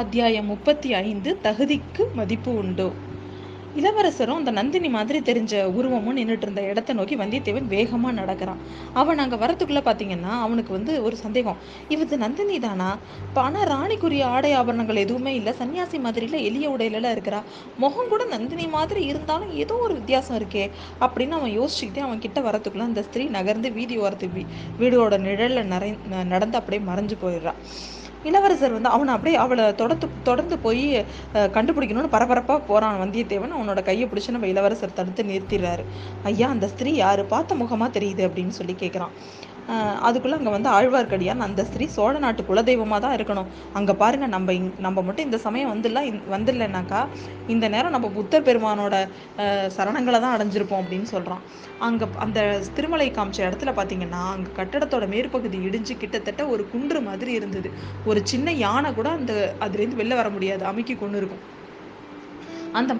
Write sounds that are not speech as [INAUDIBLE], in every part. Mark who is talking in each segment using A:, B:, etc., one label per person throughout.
A: அத்தியாயம் முப்பத்தி ஐந்து தகுதிக்கு மதிப்பு உண்டு. இளவரசரும் அந்த நந்தினி மாதிரி தெரிஞ்ச உருவமும் நின்றுட்டு இருந்த இடத்த நோக்கி வந்தியத்தேவன் வேகமாக நடக்கிறான். அவன் அங்கே வரத்துக்குள்ளே பார்த்தீங்கன்னா அவனுக்கு வந்து ஒரு சந்தேகம். இவது நந்தினி தானா? இப்ப ராணிக்குரிய ஆடை ஆபரணங்கள் எதுவுமே இல்லை. சன்னியாசி மாதிரியில் எளிய உடையில இருக்கிறா. முகம் கூட நந்தினி மாதிரி இருந்தாலும் ஏதோ ஒரு வித்தியாசம் இருக்கே அப்படின்னு அவன் யோசிச்சுக்கிட்டே அவன் கிட்ட வரத்துக்குள்ளே அந்த ஸ்திரீ நகர்ந்து வீதி ஓரத்து வீ வீடோட நிழலில் நிறை நடந்து அப்படியே மறைஞ்சு போயிடுறான் இளவரசர் வந்து அவனை அப்படியே அவளை தொடர்ந்து தொடர்ந்து போய் கண்டுபிடிக்கணும்னு பரபரப்பாக போறான் வந்தியத்தேவன். அவனோட கையை பிடிச்சி நம்ம இளவரசர் தடுத்து நிறுத்திடுறாரு. ஐயா அந்த ஸ்திரீ யாரு? பார்த்த முகமா தெரியுது அப்படின்னு சொல்லி கேட்குறான் அதுக்குள்ளே அங்கே வந்து ஆழ்வார்க்கடியான் அந்த ஸ்திரீ சோழ நாட்டு குலதெய்வமாக தான் இருக்கணும். அங்கே பாருங்க நம்ம இங் நம்ம மட்டும் இந்த சமயம் வந்துடலாம் வந்துடலனாக்கா இந்த நேரம் நம்ம புத்தர் பெருமானோட சரணங்களை தான் அடைஞ்சிருப்போம் அப்படின்னு சொல்கிறான் அங்கே அந்த திருமலை காமிச்ச இடத்துல பார்த்தீங்கன்னா அங்கே கட்டடத்தோட மேற்பகுதி இடிஞ்சு கிட்டத்தட்ட ஒரு குன்று மாதிரி இருந்தது. ஒரு சின்ன யானை கூட அந்த அதுலேருந்து வெளில வர முடியாது. அமுக்கி கொண்டு இருக்கும். அந்த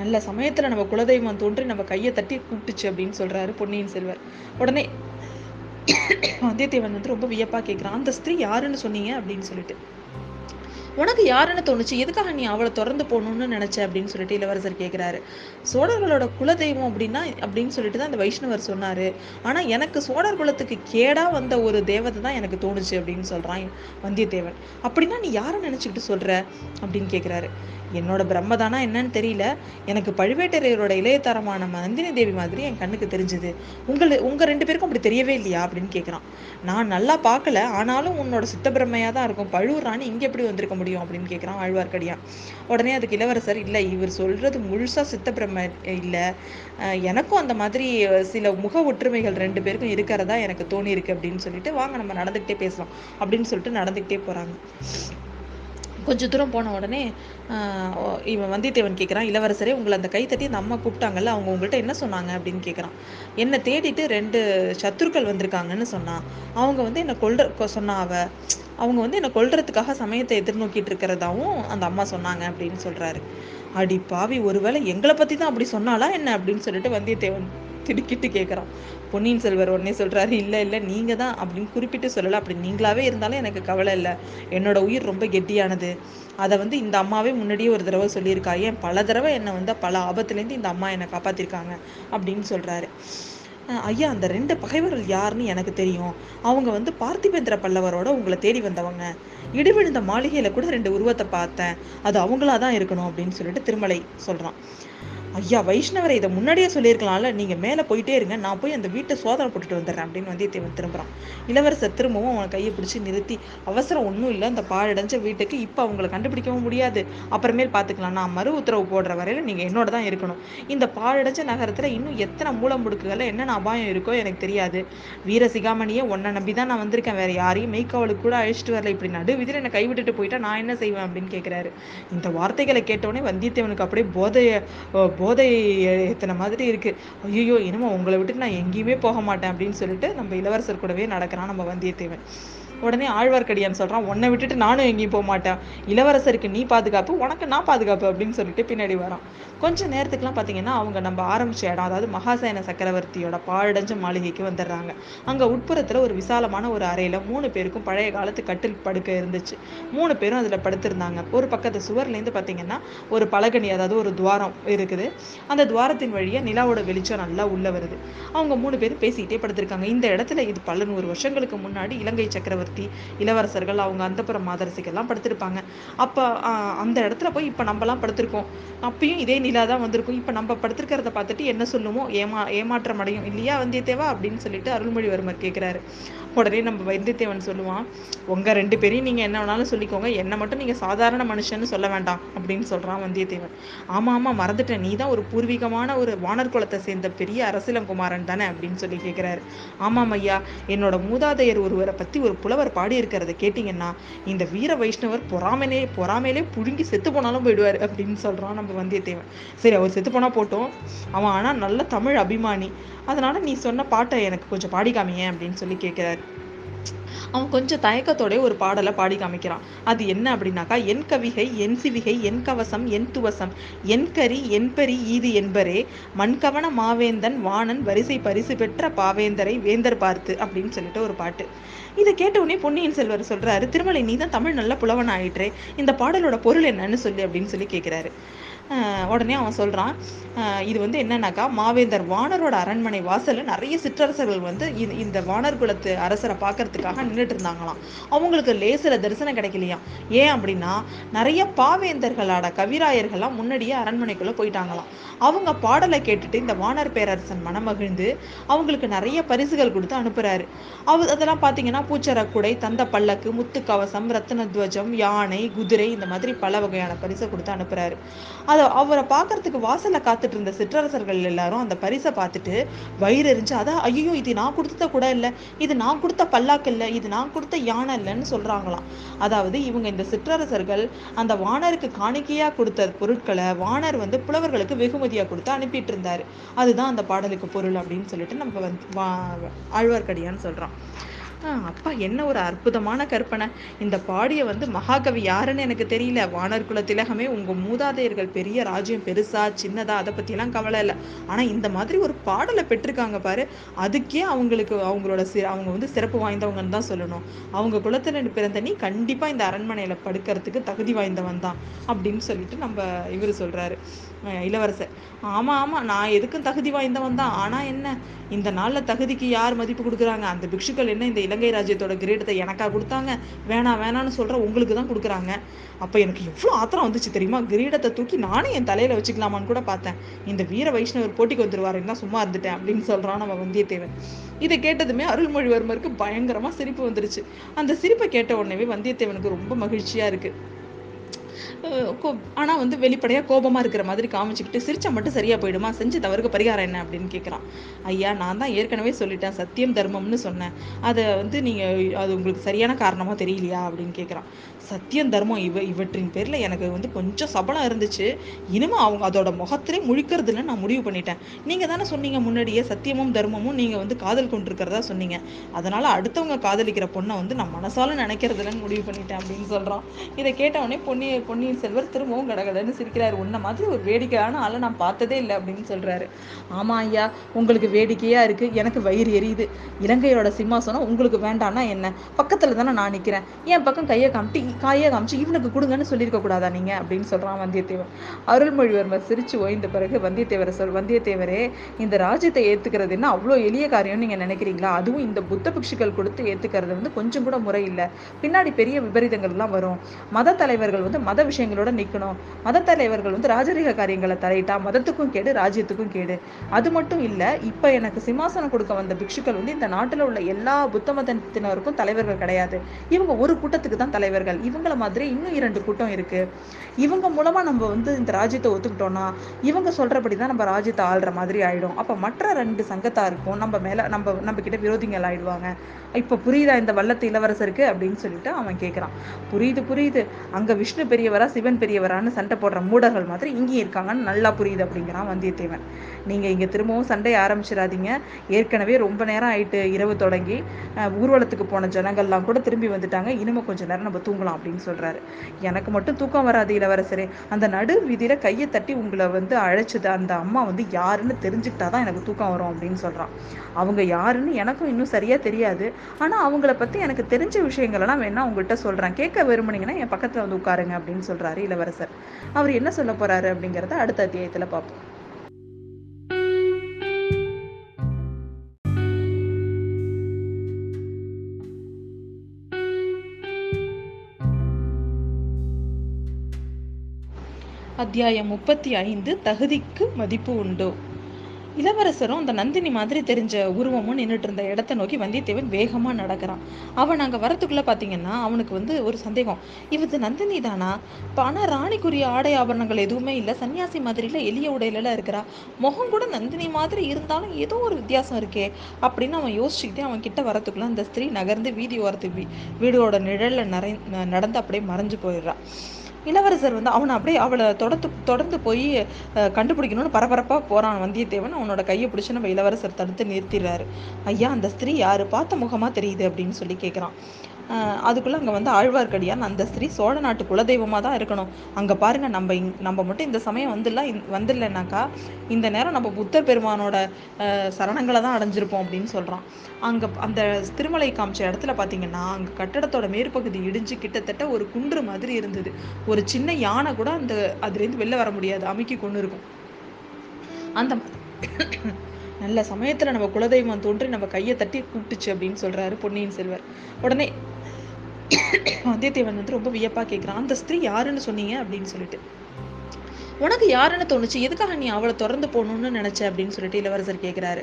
A: நல்ல சமயத்தில் நம்ம குலதெய்வம் தோன்றி நம்ம கையை தட்டி கூப்பிட்டுச்சு அப்படின்னு சொல்கிறாரு பொன்னியின் செல்வர். உடனே [COUGHS] வந்தியத்தேவன் வந்து ரொம்ப வியப்பா கேட்குறான் அந்த ஸ்திரீ யாருன்னு சொன்னீங்க அப்படின்னு சொல்லிட்டு. உனக்கு யாருன்னு தோணுச்சு? எதுக்காக நீ அவளை தொடர்ந்து போகணும்னு நினைச்ச? அப்படின்னு சொல்லிட்டு இளவரசர் கேட்குறாரு சோழர்களோட குலதெய்வம் அப்படின்னா அப்படின்னு சொல்லிட்டு தான் அந்த வைஷ்ணவர் சொன்னாரு. ஆனா எனக்கு சோழர் குலத்துக்கு கேடா வந்த ஒரு தேவதை தான் எனக்கு தோணுச்சு அப்படின்னு சொல்றான் வந்தியத்தேவன். அப்படின்னா நீ யாரை நினைச்சுக்கிட்டு சொல்ற? அப்படின்னு கேட்குறாரு என்னோட பிரம்மதானா என்னன்னு தெரியல. எனக்கு பழுவேட்டரையரோட இளையதரமான நந்தினி தேவி மாதிரி என் கண்ணுக்கு தெரிஞ்சது. உங்களை உங்க ரெண்டு பேருக்கும் அப்படி தெரியவே இல்லையா? அப்படின்னு கேட்குறான் நான் நல்லா பார்க்கல. ஆனாலும் உன்னோட சித்த பிரம்மையா தான் இருக்கும். பழுவூர் ராணி இங்கே எப்படி வந்திருக்க முடியும்? அப்படின்னு கேக்குறான் ஆழ்வார்க்கடியான் உடனே அதுக்கு இளவரசர் இல்ல இவர் சொல்றது முழுசா சித்தப்பிரம இல்லை. இல்ல அஹ் எனக்கும் அந்த மாதிரி சில முக ஒற்றுமைகள் ரெண்டு பேருக்கும் இருக்கிறதா எனக்கு தோணி இருக்கு அப்படின்னு சொல்லிட்டு வாங்க நம்ம நடந்துக்கிட்டே பேசலாம் அப்படின்னு சொல்லிட்டு நடந்துக்கிட்டே போறாங்க. கொஞ்ச தூரம் போன உடனே இவன் வந்தியத்தேவன் கேட்குறான் இளவரசரே உங்களை அந்த கை தட்டி அந்த அம்மா கூப்பிட்டாங்கல்ல அவங்க உங்கள்கிட்ட என்ன சொன்னாங்க அப்படின்னு கேட்குறான் என்னை தேடிட்டு ரெண்டு சத்துருக்கள் வந்திருக்காங்கன்னு சொன்னான். அவங்க வந்து என்னை கொல்ற சொன்னாவ சொன்னா அவ அவங்க வந்து என்னை கொல்றதுக்காக சமயத்தை எதிர்நோக்கிட்டு இருக்கிறதாவும் அந்த அம்மா சொன்னாங்க அப்படின்னு சொல்கிறாரு அடி பாவி ஒருவேளை எங்களை பற்றி தான் அப்படி சொன்னாலா என்ன அப்படின்னு சொல்லிட்டு வந்தியத்தேவன் திடுக்கிட்டு கேட்குறான் பொன்னியின் செல்வர் உடனே சொல்கிறாரு இல்லை இல்லை நீங்கள் தான் அப்படின்னு குறிப்பிட்டு சொல்லலை. அப்படி நீங்களாவே இருந்தாலும் எனக்கு கவலை இல்லை. என்னோட உயிர் ரொம்ப கெட்டியானது. அதை வந்து இந்த அம்மாவே முன்னாடியே ஒரு தடவை சொல்லியிருக்கா. ஏன் பல தடவை என்னை வந்து பல ஆபத்துலேருந்து இந்த அம்மா என்னை காப்பாத்திருக்காங்க அப்படின்னு சொல்கிறாரு ஐயா அந்த ரெண்டு பகைவர்கள் யாருன்னு எனக்கு தெரியும். அவங்க வந்து பார்த்திபேந்திர பல்லவரோட உங்களை தேடி வந்தவங்க. இடிவிழுந்த மாளிகையில் கூட ரெண்டு உருவத்தை பார்த்தேன். அது அவங்களா தான் இருக்கணும் அப்படின்னு சொல்லிட்டு திருமலை சொல்கிறான் ஐயா வைஷ்ணவரை இதை முன்னாடியே சொல்லியிருக்கலாம்ல. நீங்கள் மேலே போயிட்டே இருங்க. நான் போய் அந்த வீட்டை சோதனை போட்டுட்டு வந்துடுறேன் அப்படின்னு வந்தியத்தேவன் திரும்புகிறான் இளவரசர் திரும்பவும் அவனை கையை பிடிச்சி நிறுத்தி அவசரம் ஒன்றும் இல்லை அந்த பாழடைஞ்ச வீட்டுக்கு இப்போ அவங்கள கண்டுபிடிக்கவும் முடியாது. அப்புறமேல் பார்த்துக்கலாம். நான் மறு உத்தரவு போடுற வரையில் நீங்கள் என்னோட தான் இருக்கணும். இந்த பாழடைஞ்ச நகரத்தில் இன்னும் எத்தனை மூலம் என்னென்ன அபாயம் இருக்கோ எனக்கு தெரியாது. வீர சிகாமணியை ஒன்றை நம்பி தான் நான் வந்திருக்கேன். வேற யாரையும் மெய்க்காவலுக்கு கூட அழைச்சிட்டு வரல. இப்படி நடு விதிர என்னை கைவிட்டுட்டு போயிட்டா நான் என்ன செய்வேன் அப்படின்னு கேட்குறாரு இந்த வார்த்தைகளை கேட்டவுடனே வந்தியத்தேவனுக்கு அப்படியே போதைய போதை எத்தனை மாதிரி இருக்குது ஐயோ இனிமேல் உங்களை விட்டுட்டு நான் எங்கேயுமே போக மாட்டேன் அப்படின்னு சொல்லிட்டு நம்ம இளவரசர் கூடவே நடக்கிறான் நம்ம வந்தியத்தேவன். உடனே ஆழ்வார்க்கடியான் சொல்கிறான் உன்னை விட்டுட்டு நானும் எங்கேயும் போக மாட்டேன். இளவரசருக்கு நீ பாதுகாப்பு உனக்கு நான் பாதுகாப்பு அப்படின்னு சொல்லிட்டு பின்னாடி வரான். கொஞ்சம் நேரத்துக்குலாம் பார்த்தீங்கன்னா அவங்க நம்ம ஆரம்பிச்ச இடம் அதாவது மகாசேன சக்கரவர்த்தியோட பாழடைஞ்ச மாளிகைக்கு வந்துடுறாங்க. அங்கே உட்புறத்தில் ஒரு விசாலமான ஒரு அறையில் மூணு பேருக்கும் பழைய காலத்து கட்டில் படுக்கை இருந்துச்சு. மூணு பேரும் அதில் படுத்திருந்தாங்க. ஒரு பக்கத்து சுவர்லேருந்து பார்த்தீங்கன்னா ஒரு பலகனி அதாவது ஒரு துவாரம் இருக்குது. அந்த துவாரத்தின் வழியே நிலாவோட வெளிச்சம் நல்லா உள்ளே வருது. அவங்க மூணு பேரும் பேசிக்கிட்டே படுத்திருக்காங்க. இந்த இடத்துல இது பல நூறு வருஷங்களுக்கு முன்னாடி இலங்கை சக்கரவர்த்தி இளவரசர்கள் அவங்க அந்தப்புற மாதரசிகள்லாம் படுத்திருப்பாங்க. அப்ப அந்த இடத்துல போய் இப்ப நம்மலாம் படுத்திருக்கோம். அப்பயும் இதே நிலா தான் வந்திருக்கும். இப்ப நம்ம படுத்திருக்கிறத பார்த்துட்டு என்ன சொல்லுமோ? ஏமா ஏமாற்றம் அடையும். இல்லையா வந்தியத்தேவா? அப்படின்னு சொல்லிட்டு அருள்மொழிவர்மர் கேட்குறாரு உடனே நம்ம வந்தியத்தேவன் சொல்லுவான் உங்கள் ரெண்டு பேரையும் நீங்கள் என்ன வேணாலும் சொல்லிக்கோங்க. என்னை மட்டும் நீங்கள் சாதாரண மனுஷன்னு சொல்ல வேண்டாம் அப்படின்னு சொல்கிறான் வந்தியத்தேவன். ஆமாம் ஆமாம் மறந்துட்டேன். நீ தான் ஒரு பூர்வீகமான ஒரு வானர் குலத்தை சேர்ந்த பெரிய அரசிலங்குமாரன் தானே அப்படின்னு சொல்லி கேட்குறாரு ஆமாம் ஐயா என்னோட மூதாதையர் ஒருவரை பற்றி ஒரு புலவர் பாடியிருக்கிறத கேட்டிங்கன்னா இந்த வீர வைஷ்ணவர் பொறாமையிலே பொறாமையிலே புழுங்கி செத்து போனாலும் போயிடுவாரு அப்படின்னு சொல்கிறான் நம்ம வந்தியத்தேவன். சரி அவர் செத்து போனால் போட்டோம். அவன் ஆனால் நல்ல தமிழ் அபிமானி. அதனால் நீ சொன்ன பாட்டை எனக்கு கொஞ்சம் பாடி அப்படின்னு சொல்லி கேட்குறாரு அவன் கொஞ்சம் தயக்கத்தோட ஒரு பாடலை பாடி காமிக்கிறான். அது என்ன அப்படின்னாக்கா என் கவிகை என் சிவிகை என் கவசம் என் துவசம் என் கரி என் பரி ஈது என்பரே மண்கவன மாவேந்தன் வாணன் வரிசை பரிசு பெற்ற பாவேந்தரை வேந்தர் பார்த்து அப்படின்னு சொல்லிட்டு ஒரு பாட்டு. இதை கேட்ட உடனே பொன்னியின் செல்வர் சொல்றாரு திருமலை நீ தான் தமிழ் நல்ல புலவன் ஆயிற்றே இந்த பாடலோட பொருள் என்னன்னு சொல்லி அப்படின்னு சொல்லி கேட்கிறாரு உடனே அவன் சொல்கிறான் இது வந்து என்னன்னாக்கா மாவேந்தர் வானரோட அரண்மனை வாசலில் நிறைய சிற்றரசர்கள் வந்து இந்த- இந்த வானர் குலத்து அரசரை பார்க்கறதுக்காக நின்றுட்டு இருந்தாங்களாம். அவங்களுக்கு லேசில் தரிசனம் கிடைக்கலையாம் ஏன் அப்படின்னா நிறைய பாவேந்தர்களோட கவிராயர்கள்லாம் முன்னாடியே அரண்மனைக்குள்ளே போயிட்டாங்களாம். அவங்க பாடலை கேட்டுட்டு இந்த வானர் பேரரசன் மனமகிழ்ந்து அவங்களுக்கு நிறைய பரிசுகள் கொடுத்து அனுப்புறாரு. அவ அதெல்லாம் பார்த்தீங்கன்னா பூச்சரக்குடை தந்த பல்லக்கு முத்து கவசம் துவஜம் யானை குதிரை இந்த மாதிரி பல வகையான பரிசை கொடுத்து அனுப்புறாரு. அவரை பார்க்கறதுக்கு வாசலில் காத்துட்டு இருந்த சிற்றரசர்கள் எல்லாரும் அந்த பரிசை பார்த்துட்டு வயிறு எரிஞ்சு அதான் ஐயோ இது நான் கொடுத்த கூட இல்லை. இது நான் கொடுத்த பல்லாக்கு இல்லை. இது நான் கொடுத்த யானை இல்லைன்னு சொல்கிறாங்களாம் அதாவது இவங்க இந்த சிற்றரசர்கள் அந்த வானருக்கு காணிக்கையாக கொடுத்த பொருட்களை வானர் வந்து புலவர்களுக்கு வெகுமதியாக கொடுத்து அனுப்பிட்டு இருந்தார். அதுதான் அந்த பாடலுக்கு பொருள் அப்படின்னு சொல்லிட்டு நம்ம வந்து வா- ஆழ்வார்க்கடியான்னு சொல்கிறான் அப்பா என்ன ஒரு அற்புதமான கற்பனை. இந்த பாடிய வந்து மகாகவி யாருன்னு எனக்கு தெரியல. வானர் குல திலகமே உங்க மூதாதையர்கள் பெரிய ராஜ்யம் பெருசா சின்னதா அதை பற்றிலாம் கவலை இல்லை. ஆனா இந்த மாதிரி ஒரு பாடலை பெற்றிருக்காங்க பாரு. அதுக்கே அவங்களுக்கு அவங்களோட சி அவங்க வந்து சிறப்பு வாய்ந்தவங்கன்னு தான் சொல்லணும். அவங்க குலத்துல பிறந்த நீ கண்டிப்பா இந்த அரண்மனையில படுக்கிறதுக்கு தகுதி வாய்ந்தவன் தான் அப்படின்னு சொல்லிட்டு நம்ம இவர் சொல்றாரு. இளவரசர். ஆமாம் ஆமாம் நான் எதுக்கும் தகுதி வாய்ந்தவன் தான். ஆனால் என்ன? இந்த நாளில் தகுதிக்கு யார் மதிப்பு கொடுக்குறாங்க? அந்த பிக்ஷுக்கள் என்ன இந்த இலங்கை ராஜ்யத்தோட கிரீடத்தை எனக்காக கொடுத்தாங்க? வேணாம் வேணாம்னு சொல்கிற உங்களுக்கு தான் கொடுக்குறாங்க. அப்போ எனக்கு எவ்வளோ ஆத்திரம் வந்துச்சு தெரியுமா? கிரீடத்தை தூக்கி நானும் என் தலையில் வச்சுக்கலாமான்னு கூட பார்த்தேன். இந்த வீர வைஷ்ணவர் போட்டிக்கு வந்துருவாருன்னு தான் சும்மா இருந்துட்டேன் அப்படின்னு சொல்கிறான் நம்ம வந்தியத்தேவன். இதை கேட்டதுமே அருள்மொழிவர்மருக்கு பயங்கரமாக சிரிப்பு வந்துருச்சு. அந்த சிரிப்பை கேட்ட உடனே வந்தியத்தேவனுக்கு ரொம்ப மகிழ்ச்சியாக இருக்குது ஆனால் கோ- வந்து வெளிப்படையாக கோபமாக இருக்கிற மாதிரி காமிச்சுக்கிட்டு சிரிச்சா மட்டும் சரியாக போயிடுமா? செஞ்ச தவறுக்கு பரிகாரம் என்ன அப்படின்னு கேட்குறான் ஐயா நான் தான் ஏற்கனவே சொல்லிட்டேன் சத்தியம் தர்மம்னு சொன்னேன். அதை வந்து நீங்கள் அது உங்களுக்கு சரியான காரணமாக தெரியலையா? அப்படின்னு கேட்குறான் சத்தியம் தர்மம் இவ இவற்றின் பேரில் எனக்கு வந்து கொஞ்சம் சபலம் இருந்துச்சு. இனிமே அவங்க அதோட முகத்திலே முழிக்கிறது நான் முடிவு பண்ணிட்டேன். நீங்கள் தானே சொன்னீங்க முன்னாடியே சத்தியமும் தர்மமும் நீங்கள் வந்து காதல் கொண்டிருக்கிறதா சொன்னீங்க. அதனால் அடுத்தவங்க காதலிக்கிற பொண்ணை வந்து நான் மனசால நினைக்கிறதுலன்னு முடிவு பண்ணிட்டேன் அப்படின்னு சொல்கிறான் இதை கேட்ட உடனே பொன்னியின் செல்வர் திரும்பவும் கடகடன்னு சிரிக்கிறாரு. உன்ன மாதிரி ஒரு வேடிக்கையான ஆளை நான் பார்த்ததே இல்லை அப்படின்னு சொல்றாரு. ஆமா ஐயா உங்களுக்கு வேடிக்கையா இருக்கு. எனக்கு வயிறு எரியுது. இலங்கையோட சிம்மாசனம் உங்களுக்கு வேண்டாம்னா என்ன? பக்கத்துல தானே நான் நிக்கிறேன். என் பக்கம் கையை காமிட்டு காயை காமிச்சு இவனுக்கு கொடுங்கன்னு சொல்லியிருக்க கூடாதா நீங்க? அப்படின்னு சொல்றான் வந்தியத்தேவன். அருள்மொழிவர்மர் சிரிச்சு ஓய்ந்த பிறகு வந்தியத்தேவரை சொல் வந்தியத்தேவரே இந்த ராஜ்யத்தை ஏத்துக்கிறது என்ன அவ்வளோ எளிய காரியம்னு நீங்க நினைக்கிறீங்களா? அதுவும் இந்த புத்த பிக்ஷுக்கள் கொடுத்து ஏத்துக்கிறது வந்து கொஞ்சம் கூட முறை இல்லை. பின்னாடி பெரிய விபரீதங்கள்லாம் வரும். மத தலைவர்கள் வந்து மத மத விஷயங்களோட நிற்கணும் மத தலைவர்கள் வந்து ராஜரீக காரியங்களை தலையிட்டா மதத்துக்கும் கேடு ராஜ்யத்துக்கும் கேடு. அது மட்டும் இல்லை இப்போ எனக்கு சிம்மாசனம் கொடுக்க வந்த பிக்ஷுக்கள் வந்து இந்த நாட்டில் உள்ள எல்லா புத்த மதத்தினருக்கும் தலைவர்கள் கிடையாது. இவங்க ஒரு கூட்டத்துக்கு தான் தலைவர்கள். இவங்கள மாதிரி இன்னும் இரண்டு கூட்டம் இருக்கு. இவங்க மூலமா நம்ம வந்து இந்த ராஜ்யத்தை ஒத்துக்கிட்டோம்னா இவங்க சொல்றபடி தான் நம்ம ராஜ்யத்தை ஆள்ற மாதிரி ஆயிடும். அப்ப மற்ற ரெண்டு சங்கத்தாருக்கும் நம்ம மேல நம்ம நம்ம கிட்ட விரோதிகள் ஆயிடுவாங்க. இப்ப புரியுதா இந்த வல்லத்து இளவரசருக்கு அப்படின்னு சொல்லிட்டு அவன் கேட்குறான் புரியுது புரியுது. அங்க விஷ்ணு பெரிய பெரியவரா சிவன் பெரியவரான்னு சண்டை போடுற மூடர்கள் மாதிரி இங்கேயும் இருக்காங்கன்னு நல்லா புரியுது அப்படிங்கிறான் வந்தியத்தேவன். நீங்கள் இங்கே திரும்பவும் சண்டை ஆரம்பிச்சிடாதீங்க. ஏற்கனவே ரொம்ப நேரம் ஆயிட்டு இரவு தொடங்கி ஊர்வலத்துக்கு போன ஜனங்கள்லாம் கூட திரும்பி வந்துட்டாங்க. இனிமே கொஞ்சம் நேரம் நம்ம தூங்கலாம் அப்படின்னு சொல்கிறாரு எனக்கு மட்டும் தூக்கம் வராது இளவரசரே. அந்த நடு வீதியில் கையை தட்டி உங்களை வந்து அழைச்சது அந்த அம்மா வந்து யாருன்னு தெரிஞ்சுக்கிட்டா தான் எனக்கு தூக்கம் வரும் அப்படின்னு சொல்கிறான் அவங்க யாருன்னு எனக்கும் இன்னும் சரியாக தெரியாது. ஆனால் அவங்கள பற்றி எனக்கு தெரிஞ்ச விஷயங்களெல்லாம் வேணால் உங்கள்கிட்ட சொல்கிறேன் கேட்க விரும்புனீங்கன்னா என் பக்கத்தில் வந்து உட்காருங்க அப்படின்னு சொல்றாரு இளவரசர். அவர் என்ன சொல்ல போறாரு அப்படிங்கறத அடுத்த அத்தியாயத்துல பார்ப்போம். அத்தியாயம் முப்பத்தி ஐந்து தகுதிக்கு மதிப்பு உண்டு. இளவரசரும் அந்த நந்தினி மாதிரி தெரிஞ்ச உருவமும் நின்றுட்டு இருந்த இடத்த நோக்கி வந்தியத்தேவன் வேகமாக நடக்கிறான். அவன் அங்கே வரத்துக்குள்ளே பார்த்தீங்கன்னா அவனுக்கு வந்து ஒரு சந்தேகம். இவது நந்தினி தானா? இப்ப ராணிக்குரிய ஆடை ஆபரணங்கள் எதுவுமே இல்லை. சன்னியாசி மாதிரியில் எளிய உடையிலலாம் இருக்கிறா. முகம் கூட நந்தினி மாதிரி இருந்தாலும் ஏதோ ஒரு வித்தியாசம் இருக்கே அப்படின்னு அவன் யோசிச்சுக்கிட்டே அவன் கிட்ட வரத்துக்குள்ள அந்த ஸ்திரீ நகர்ந்து வீதி ஓரத்து வீ வீடோட நிழலில் நிறை நடந்து அப்படியே மறைஞ்சு போயிடுறான் இளவரசர் வந்து அவனை அப்படியே அவளை தொடர்ந்து தொடர்ந்து போய் கண்டுபிடிக்கணும்னு பரபரப்பாக போகிறான் வந்தியத்தேவன். அவனோட கையை பிடிச்சி நம்ம இளவரசர் தடுத்து நிறுத்திடுறாரு. ஐயா அந்த ஸ்திரீ யாரு? பார்த்த முகமா தெரியுது அப்படின்னு சொல்லி கேட்குறான் அதுக்குள்ளே அங்கே வந்து ஆழ்வார்க்கடியான் அந்த ஸ்திரீ சோழ நாட்டு குலதெய்வமாக தான் இருக்கணும். அங்கே பாருங்கள் நம்ம இங் நம்ம மட்டும் இந்த சமயம் வந்துடலாம் வந்துடலனாக்கா இந்த நேரம் நம்ம புத்தர் பெருமானோட சரணங்களை தான் அடைஞ்சிருப்போம் அப்படின்னு சொல்கிறான் அங்கே அந்த திருமலை காமிச்ச இடத்துல பார்த்தீங்கன்னா அங்கே கட்டடத்தோட மேற்பகுதி இடிஞ்சு கிட்டத்தட்ட ஒரு குன்று மாதிரி இருந்தது. ஒரு சின்ன யானை கூட அந்த அதுலேருந்து வெளில வர முடியாது. அமைக்கி கொண்டு இருக்கும். அந்த நல்ல சமயத்தில் நம்ம குலதெய்வம் தோன்றி நம்ம கையை தட்டி கூப்பிட்டுச்சு அப்படின்னு சொல்கிறாரு பொன்னியின் செல்வர். உடனே [COUGHS] வந்தியத்தேவன் வந்து ரொம்ப வியப்பா கேட்குறான் அந்த ஸ்திரீ யாருன்னு சொன்னீங்க? அப்படின்னு சொல்லிட்டு. உனக்கு யாருன்னு தோணுச்சு? எதுக்காக நீ அவளை திறந்து போகணும்னு நினைச்ச? அப்படின்னு சொல்லிட்டு இளவரசர் கேட்குறாரு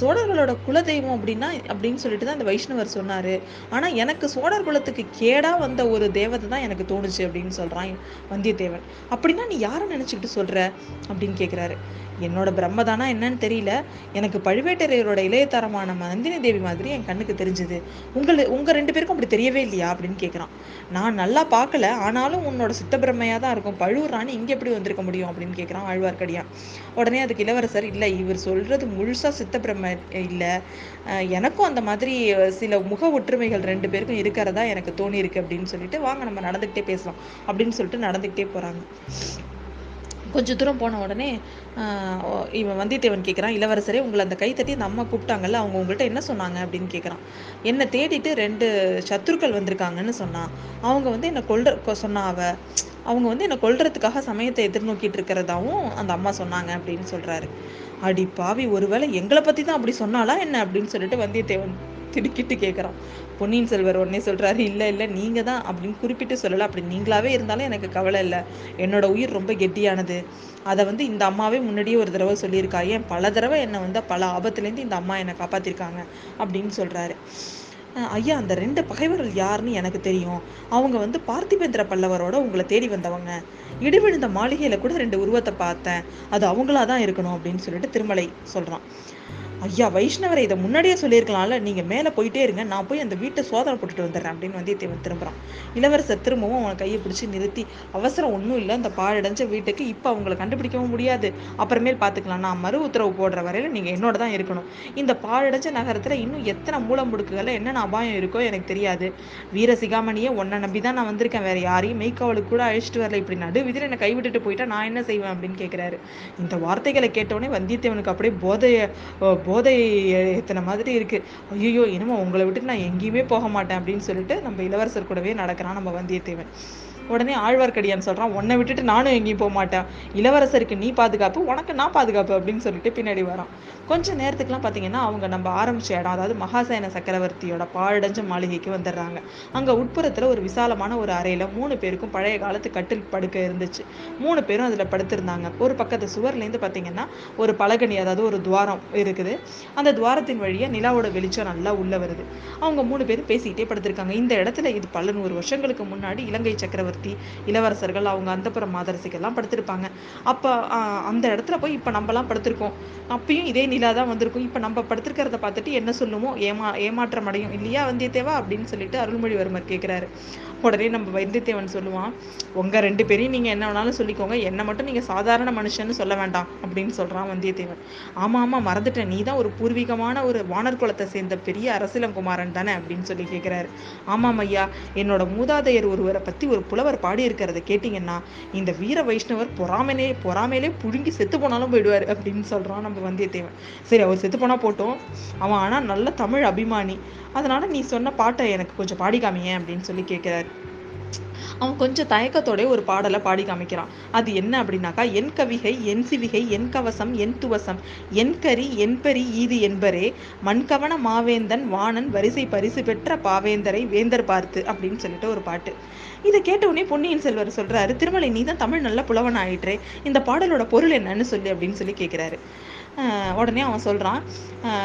A: சோழர்களோட குலதெய்வம் அப்படின்னா அப்படின்னு சொல்லிட்டு தான் அந்த வைஷ்ணவர் சொன்னார். ஆனால் எனக்கு சோழர் குலத்துக்கு கேடாக வந்த ஒரு தேவதை தான் எனக்கு தோணுச்சு அப்படின்னு சொல்கிறான் வந்தியத்தேவன் அப்படின்னா நீ யாரை நினச்சிக்கிட்டு சொல்கிற அப்படின்னு கேட்குறாரு என்னோட பிரம்மதானா என்னன்னு தெரியல. எனக்கு பழுவேட்டரையரோட இளையதரமான நந்தினி தேவி மாதிரி என் கண்ணுக்கு தெரிஞ்சது. உங்களு உங்க ரெண்டு பேருக்கும் அப்படி தெரியவே இல்லையா? அப்படின்னு கேட்குறான் நான் நல்லா பார்க்கல ஆனாலும் உன்னோட சித்த பிரம்மையா தான் இருக்கும். பழுவூர் ராணி இங்க எப்படி வந்திருக்க முடியும்? அப்படின்னு கேட்குறான் ஆழ்வார்க்கடியான். உடனே அதுக்கு இளவரசர் இல்லை இவர் சொல்றது முழுசா சித்த பிரம்ம இல்லை. எனக்கும் அந்த மாதிரி சில முக ஒற்றுமைகள் ரெண்டு பேருக்கும் இருக்கிறதா எனக்கு தோணி இருக்கு அப்படின்னு சொல்லிட்டு வாங்க நம்ம நடந்துக்கிட்டே பேசலாம் அப்படின்னு சொல்லிட்டு நடந்துக்கிட்டே போறாங்க. கொஞ்ச தூரம் போன உடனே ஓ- இவன் வந்தியத்தேவன் கேட்குறான் இளவரசரே உங்களை அந்த கைத்தட்டி அந்த அம்மா கூப்பிட்டாங்கல்ல அவங்க உங்கள்கிட்ட என்ன சொன்னாங்க அப்படின்னு கேட்குறான் என்னை தேடிட்டு ரெண்டு சத்துருக்கள் வந்திருக்காங்கன்னு சொன்னான். அவங்க வந்து என்னை கொல்ற சொன்னாவ சொன்னா அவ அவங்க வந்து என்னை கொல்றதுக்காக சமயத்தை எதிர்நோக்கிட்டு இருக்கிறதாவும் அந்த அம்மா சொன்னாங்க அப்படின்னு சொல்றாரு. அடி பாவி ஒருவேளை எங்களை பத்தி தான் அப்படி சொன்னாலா என்ன அப்படின்னு சொல்லிட்டு வந்தியத்தேவன் திடுக்கிட்டு கேட்குறான் பொன்னியின் செல்வர் உடனே சொல்கிறாரு இல்லை இல்லை நீங்கள் தான் அப்படின்னு குறிப்பிட்டு சொல்லலை. அப்படி நீங்களாவே இருந்தாலும் எனக்கு கவலை இல்லை. என்னோட உயிர் ரொம்ப கெட்டியானது. அதை வந்து இந்த அம்மாவே முன்னாடியே ஒரு தடவை சொல்லியிருக்கா. ஏன் பல தடவை என்னை வந்து பல ஆபத்துலேருந்து இந்த அம்மா என்னை காப்பாத்திருக்காங்க அப்படின்னு சொல்கிறாரு ஐயா அந்த ரெண்டு பகைவர்கள் யாருன்னு எனக்கு தெரியும். அவங்க வந்து பார்த்திபேந்திர பல்லவரோட உங்களை தேடி வந்தவங்க. இடிவிழுந்த மாளிகையில கூட ரெண்டு உருவத்தை பார்த்தேன். அது அவங்களா தான் இருக்கணும் அப்படின்னு சொல்லிட்டு திருமலை சொல்றான். ஐயா வைஷ்ணவரை இதை முன்னாடியே சொல்லியிருக்கலாம்ல. நீங்கள் மேலே போயிட்டே இருங்க. நான் போய் அந்த வீட்டை சோதனை போட்டுட்டு வந்துடுறேன் அப்படின்னு வந்தியத்தேவன் திரும்புகிறான் இளவரசர் திரும்பவும் அவனை கையை பிடிச்சி நிறுத்தி அவசரம் ஒன்றும் இல்லை. அந்த பாழடைஞ்ச வீட்டுக்கு இப்போ அவங்கள கண்டுபிடிக்கவும் முடியாது. அப்புறமேல் பார்த்துக்கலாம். நான் மறு உத்தரவு போடுற வரையில் நீங்கள் என்னோட தான் இருக்கணும். இந்த பாழடைஞ்ச நகரத்தில் இன்னும் எத்தனை மூலம் முடுக்குகளில் என்னென்ன அபாயம் இருக்கோ எனக்கு தெரியாது. வீர சிகாமணியை ஒன்றை நம்பி தான் நான் வந்திருக்கேன். வேறு யாரையும் மெய்க்காவலுக்கு கூட அழைச்சிட்டு வரல. இப்படி நடு விதிர என்னை கைவிட்டுட்டு போயிட்டா நான் என்ன செய்வேன் அப்படின்னு கேட்குறாரு இந்த வார்த்தைகளை கேட்டவொடனே வந்தியத்தேவனுக்கு அப்படியே போதைய போதை எத்தனை மாதிரி இருக்குது ஐயோ இனிமே உங்களை விட்டுட்டு நான் எங்கேயுமே போக மாட்டேன் அப்படின்னு சொல்லிட்டு நம்ம இளவரசர் கூடவே நடக்கிறான் நம்ம வந்தியத்தேவன். உடனே ஆழ்வார்க்கடியான் சொல்கிறான் உன்னை விட்டுட்டு நானும் எங்கேயும் போக மாட்டேன். இளவரசருக்கு நீ பாதுகாப்பு உனக்கு நான் பாதுகாப்பு அப்படின்னு சொல்லிட்டு பின்னாடி வரான். கொஞ்சம் நேரத்துக்குலாம் பார்த்தீங்கன்னா அவங்க நம்ம ஆரம்பிச்ச இடம் அதாவது மகாசேன சக்கரவர்த்தியோட பாழடைஞ்ச மாளிகைக்கு வந்துடுறாங்க. அங்கே உட்புறத்தில் ஒரு விசாலமான ஒரு அறையில் மூணு பேருக்கும் பழைய காலத்து கட்டில் படுக்கை இருந்துச்சு. மூணு பேரும் அதில் படுத்திருந்தாங்க. ஒரு பக்கத்து சுவர்லேருந்து பார்த்தீங்கன்னா ஒரு பலகனி அதாவது ஒரு துவாரம் இருக்குது. அந்த துவாரத்தின் வழியாக நிலாவோட வெளிச்சம் நல்லா உள்ளே வருது. அவங்க மூணு பேரும் பேசிக்கிட்டே படுத்திருக்காங்க. இந்த இடத்துல இது பல நூறு வருஷங்களுக்கு முன்னாடி இலங்கை சக்கரவர்த்தி இளவரசர்கள் அவங்க அந்தப்புற மாதரசிகள்லாம் படுத்திருப்பாங்க. அப்போ அந்த இடத்துல போய் இப்போ நம்மலாம் படுத்திருக்கோம். அப்பயும் இதே நிலா தான் வந்திருக்கும். இப்போ நம்ம படுத்திருக்கிறத பார்த்துட்டு என்ன சொல்லுமோ? ஏமா ஏமாற்றம் அடையும். இல்லையா வந்தியத்தேவா? அப்படின்னு சொல்லிட்டு அருள்மொழிவர்மர் கேட்குறாரு உடனே நம்ம வந்தியத்தேவன் சொல்லுவான் உங்கள் ரெண்டு பேரையும் நீங்கள் என்ன வேணாலும் சொல்லிக்கோங்க. என்னை மட்டும் நீங்கள் சாதாரண மனுஷன்னு சொல்ல வேண்டாம் அப்படின்னு சொல்கிறான் வந்தியத்தேவன். ஆமாம் ஆமாம் மறந்துட்டேன். நீ தான் ஒரு பூர்வீகமான ஒரு வானர் குலத்தை சேர்ந்த பெரிய அரசிலங்குமாரன் தானே அப்படின்னு சொல்லி கேட்குறாரு ஆமாம் ஐயா என்னோட மூதாதையர் ஒருவரை பற்றி ஒரு புலவர் பாடியிருக்கிறத கேட்டிங்கன்னா இந்த வீர வைஷ்ணவர் பொறாமையிலே பொறாமையிலே புழுங்கி செத்து போனாலும் போயிடுவார் அப்படின்னு சொல்கிறான் நம்ம வந்தியத்தேவன். சரி அவர் செத்து போனால் போட்டோம். அவன் ஆனால் நல்ல தமிழ் அபிமானி. அதனால நீ சொன்ன பாட்டை எனக்கு கொஞ்சம் பாடிக்காமியே அப்படின்னு சொல்லி கேட்குறாரு அவன் கொஞ்சம் தயக்கத்தோட ஒரு பாடலை பாடி காமிக்கிறான். அது என்ன அப்படின்னாக்கா என் கவிகை என் சிவிகை என் கவசம் என் துவசம் என் கரி என் பரி ஈது என்பரே மண்கவன மாவேந்தன் வாணன் வரிசை பரிசு பெற்ற பாவேந்தரை வேந்தர் பார்த்து அப்படின்னு சொல்லிட்டு ஒரு பாட்டு. இதை கேட்ட உடனே பொன்னியின் செல்வர் சொல்றாரு திருமலை நீ தான் தமிழ் நல்ல புலவன் ஆயிற்றே இந்த பாடலோட பொருள் என்னன்னு சொல்லி அப்படின்னு சொல்லி கேட்கிறாரு உடனே அவன் சொல்கிறான்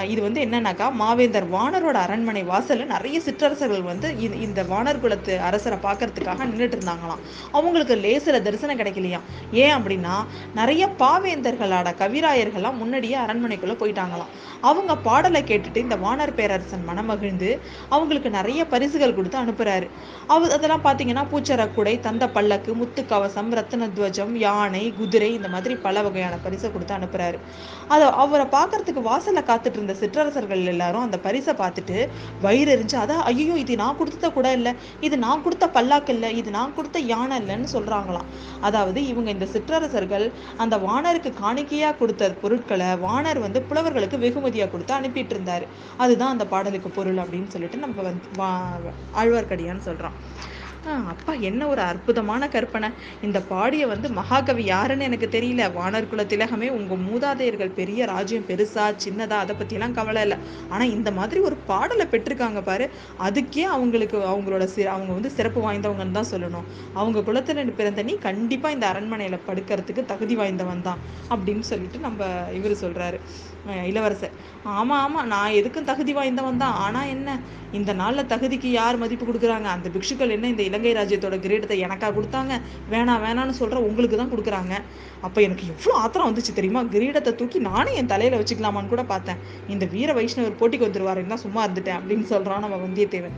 A: இது வந்து என்னன்னாக்கா மாவேந்தர் வானரோட அரண்மனை வாசலில் நிறைய சிற்றரசர்கள் வந்து இந்த- இந்த வானர் குலத்து அரசரை பார்க்கறதுக்காக நின்றுட்டு இருந்தாங்களாம். அவங்களுக்கு லேசில் தரிசனம் கிடைக்கலையாம். ஏன் அப்படின்னா நிறைய பாவேந்தர்களோட கவிராயர்கள்லாம் முன்னாடியே அரண்மனைக்குள்ளே போயிட்டாங்களாம். அவங்க பாடலை கேட்டுட்டு இந்த வானர் பேரரசன் மனமகிழ்ந்து அவங்களுக்கு நிறைய பரிசுகள் கொடுத்து அனுப்புகிறாரு அவ அதெல்லாம் பார்த்தீங்கன்னா பூச்சர குடை தந்த பல்லக்கு முத்து கவசம் ரத்தின துவஜம் யானை குதிரை இந்த மாதிரி பல வகையான பரிசை கொடுத்து அனுப்புகிறாரு அதை அவரை பார்க்கறதுக்கு வாசல்ல காத்துட்டு இருந்த சிற்றரசர்கள் எல்லாரும் அந்த பரிசை பார்த்துட்டு வயிறு எரிஞ்சு அதான் ஐயோ இது நான் கொடுத்த கூட இல்லை. இது நான் கொடுத்த பல்லாக்கு இல்லை. இது நான் கொடுத்த யானை இல்லைன்னு சொல்றாங்களாம். அதாவது இவங்க இந்த சிற்றரசர்கள் அந்த வானருக்கு காணிக்கையா கொடுத்த பொருட்களை வானர் வந்து புலவர்களுக்கு வெகுமதியா கொடுத்து அனுப்பிட்டு இருந்தாரு. அதுதான் அந்த பாடலுக்கு பொருள் அப்படின்னு சொல்லிட்டு நம்ம வந்து வா- ஆழ்வார்க்கடியான்னு சொல்றோம் அப்பா என்ன ஒரு அற்புதமான கற்பனை. இந்த பாடிய வந்து மகாகவி யாருன்னு எனக்கு தெரியல. வானர் குல திலகமே உங்க மூதாதையர்கள் பெரிய ராஜ்யம் பெருசா சின்னதா அதை பற்றிலாம் கவலை இல்லை. ஆனா இந்த மாதிரி ஒரு பாடலை பெற்றிருக்காங்க பாரு. அதுக்கே அவங்களுக்கு அவங்களோட சி அவங்க வந்து சிறப்பு வாய்ந்தவங்கன்னு தான் சொல்லணும். அவங்க குலத்துல பிறந்த நீ கண்டிப்பா இந்த அரண்மனையில படுக்கிறதுக்கு தகுதி வாய்ந்தவன் தான் அப்படின்னு சொல்லிட்டு நம்ம இவர் சொல்றாரு. இளவரசர். ஆமா ஆமா நான் எதுக்கும் தகுதி வாய்ந்தவன் தான். ஆனா என்ன? இந்த நாள்ல தகுதிக்கு யார் மதிப்பு கொடுக்குறாங்க? அந்த பிக்ஷுக்கள் என்ன இந்த இலங்கை ராஜ்யத்தோட கிரீடத்தை எனக்காக கொடுத்தாங்க. வேணாம் வேணாம்னு சொல்கிற உங்களுக்கு தான் கொடுக்குறாங்க. அப்போ எனக்கு எவ்வளோ ஆத்திரம் வந்துச்சு தெரியுமா? கிரீடத்தை தூக்கி நானே என் தலையில் வச்சுக்கலாமான்னு கூட பார்த்தேன். இந்த வீர வைஷ்ணவர் போட்டிக்கு வந்துருவாருன்னு தான் சும்மா இருந்துட்டேன் அப்படின்னு சொல்கிறான் நம்ம வந்தியத்தேவன்.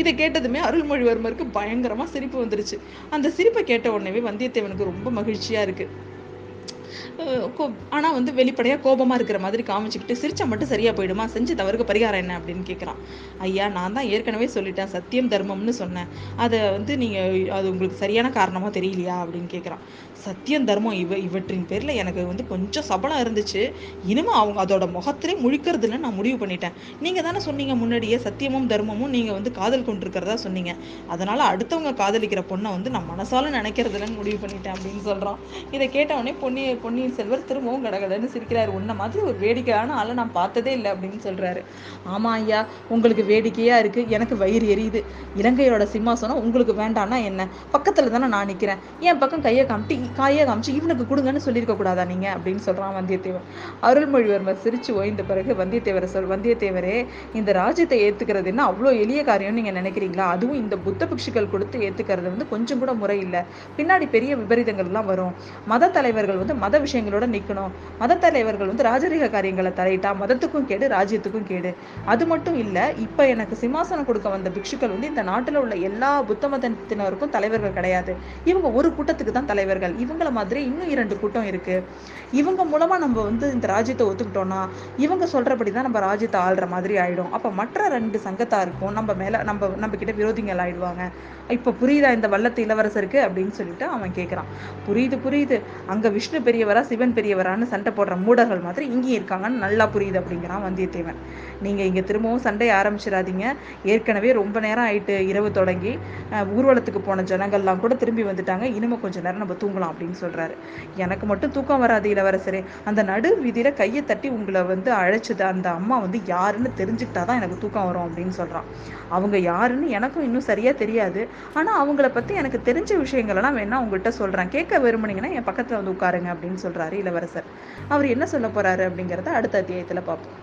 A: இதை கேட்டதுமே அருள்மொழிவர்மருக்கு பயங்கரமாக சிரிப்பு வந்துருச்சு. அந்த சிரிப்பை கேட்ட உடனே வந்தியத்தேவனுக்கு ரொம்ப மகிழ்ச்சியாக இருக்குது ஆனால் கோ- வந்து வெளிப்படையாக கோபமாக இருக்கிற மாதிரி காமிச்சுக்கிட்டு சிரிச்சா மட்டும் சரியாக போயிடுமா? செஞ்ச தவறுக்கு பரிகாரம் என்ன அப்படின்னு கேட்குறான் ஐயா நான் தான் ஏற்கனவே சொல்லிட்டேன் சத்தியம் தர்மம்னு சொன்னேன். அதை வந்து நீங்கள் அது உங்களுக்கு சரியான காரணமாக தெரியலையா? அப்படின்னு கேட்குறான் சத்தியம் தர்மம் இவ இவற்றின் பேரில் எனக்கு வந்து கொஞ்சம் சபலம் இருந்துச்சு. இனிமே அவங்க அதோட முகத்திலே முழிக்கிறதுல நான் முடிவு பண்ணிட்டேன். நீங்கள் தானே சொன்னீங்க முன்னாடியே சத்தியமும் தர்மமும் நீங்கள் வந்து காதல் கொண்டிருக்கிறதா சொன்னீங்க. அதனால் அடுத்தவங்க காதலிக்கிற பொண்ணை வந்து நான் மனசால நினைக்கிறதுலன்னு முடிவு பண்ணிட்டேன் அப்படின்னு சொல்கிறான் இதை கேட்ட உடனே பொன்னியின் செல்வர் திரும்பவும் கடகடன்னு சிரிக்கிறாரு. உன்ன மாதிரி ஒரு வேடிக்கையான ஆளை நான் பார்த்ததே இல்லை அப்படின்னு சொல்றாரு. ஆமா ஐயா உங்களுக்கு வேடிக்கையா இருக்கு. எனக்கு வயிறு எரியுது. இலங்கையோட சிம்மாசனம் உங்களுக்கு வேண்டாம்னா என்ன? பக்கத்துல தானே நான் நிக்கிறேன். என் பக்கம் கையை காமிட்டு காயை காமிச்சு இவனுக்கு கொடுங்கன்னு சொல்லியிருக்க கூடாதா நீங்க? அப்படின்னு சொல்றான் வந்தியத்தேவன். அருள்மொழிவர்மர் சிரிச்சு ஓய்ந்த பிறகு வந்தியத்தேவரை சொல் வந்தியத்தேவரே இந்த ராஜ்யத்தை ஏத்துக்கிறது என்ன அவ்வளோ எளிய காரியம்னு நீங்க நினைக்கிறீங்களா? அதுவும் இந்த புத்த பிக்ஷுக்கள் கொடுத்து ஏத்துக்கிறது வந்து கொஞ்சம் கூட முறை இல்லை. பின்னாடி பெரிய விபரீதங்கள்லாம் வரும். மத தலைவர்கள் வந்து மத மத விஷயங்களோட நிற்கணும் மத தலைவர்கள் வந்து ராஜரீக காரியங்களை தலையிட்டா மதத்துக்கும் கேடு ராஜ்யத்துக்கும் கேடு. அது மட்டும் இல்லை இப்போ எனக்கு சிம்மாசனம் கொடுக்க வந்த பிக்ஷுக்கள் வந்து இந்த நாட்டில் உள்ள எல்லா புத்த மதத்தினருக்கும் தலைவர்கள் கிடையாது. இவங்க ஒரு கூட்டத்துக்கு தான் தலைவர்கள். இவங்கள மாதிரி இன்னும் இரண்டு கூட்டம் இருக்கு. இவங்க மூலமா நம்ம வந்து இந்த ராஜ்யத்தை ஒத்துக்கிட்டோம்னா இவங்க சொல்றபடி தான் நம்ம ராஜ்யத்தை ஆள்ற மாதிரி ஆயிடும். அப்போ மற்ற ரெண்டு சங்கத்தாருக்கும் நம்ம மேல நம்ம நம்ம கிட்ட விரோதிகள் ஆயிடுவாங்க. இப்போ புரியுதா இந்த வல்லத்து இளவரசருக்கு அப்படின்னு சொல்லிட்டு அவன் கேட்குறான் புரியுது புரியுது. அங்கே விஷ்ணு பெரியவரா சிவன் பெரியவரான்னு சண்டை போடுற மூடர்கள் மாதிரி இங்கேயும் இருக்காங்கன்னு நல்லா புரியுது அப்படிங்கிறான் வந்தியத்தேவன். நீங்கள் இங்கே திரும்பவும் சண்டையை ஆரம்பிச்சிடாதீங்க. ஏற்கனவே ரொம்ப நேரம் ஆயிட்டு இரவு தொடங்கி ஊர்வலத்துக்கு போன ஜனங்கள்லாம் கூட திரும்பி வந்துட்டாங்க. இனிமே கொஞ்சம் நேரம் நம்ம தூங்கலாம் அப்படின்னு சொல்கிறாரு எனக்கு மட்டும் தூக்கம் வராது இளவரசரே. அந்த நடு வீதியில் கையை தட்டி உங்களை வந்து அழைச்சது அந்த அம்மா வந்து யாருன்னு தெரிஞ்சுக்கிட்டா தான் எனக்கு தூக்கம் வரும் அப்படின்னு சொல்கிறான் அவங்க யாருன்னு எனக்கும் இன்னும் சரியாக தெரியாது. ஆனா அவங்கள பத்தி எனக்கு தெரிஞ்ச விஷயங்களெல்லாம் வேணா உங்கள்கிட்ட சொல்றேன். கேட்க விரும்புனீங்கன்னா என் பக்கத்துல வந்து உட்காருங்க அப்படின்னு சொல்றாரு இளவரசர். அவர் என்ன சொல்ல போறாரு அப்படிங்கிறத அடுத்த அத்தியாயத்துல பார்ப்போம்.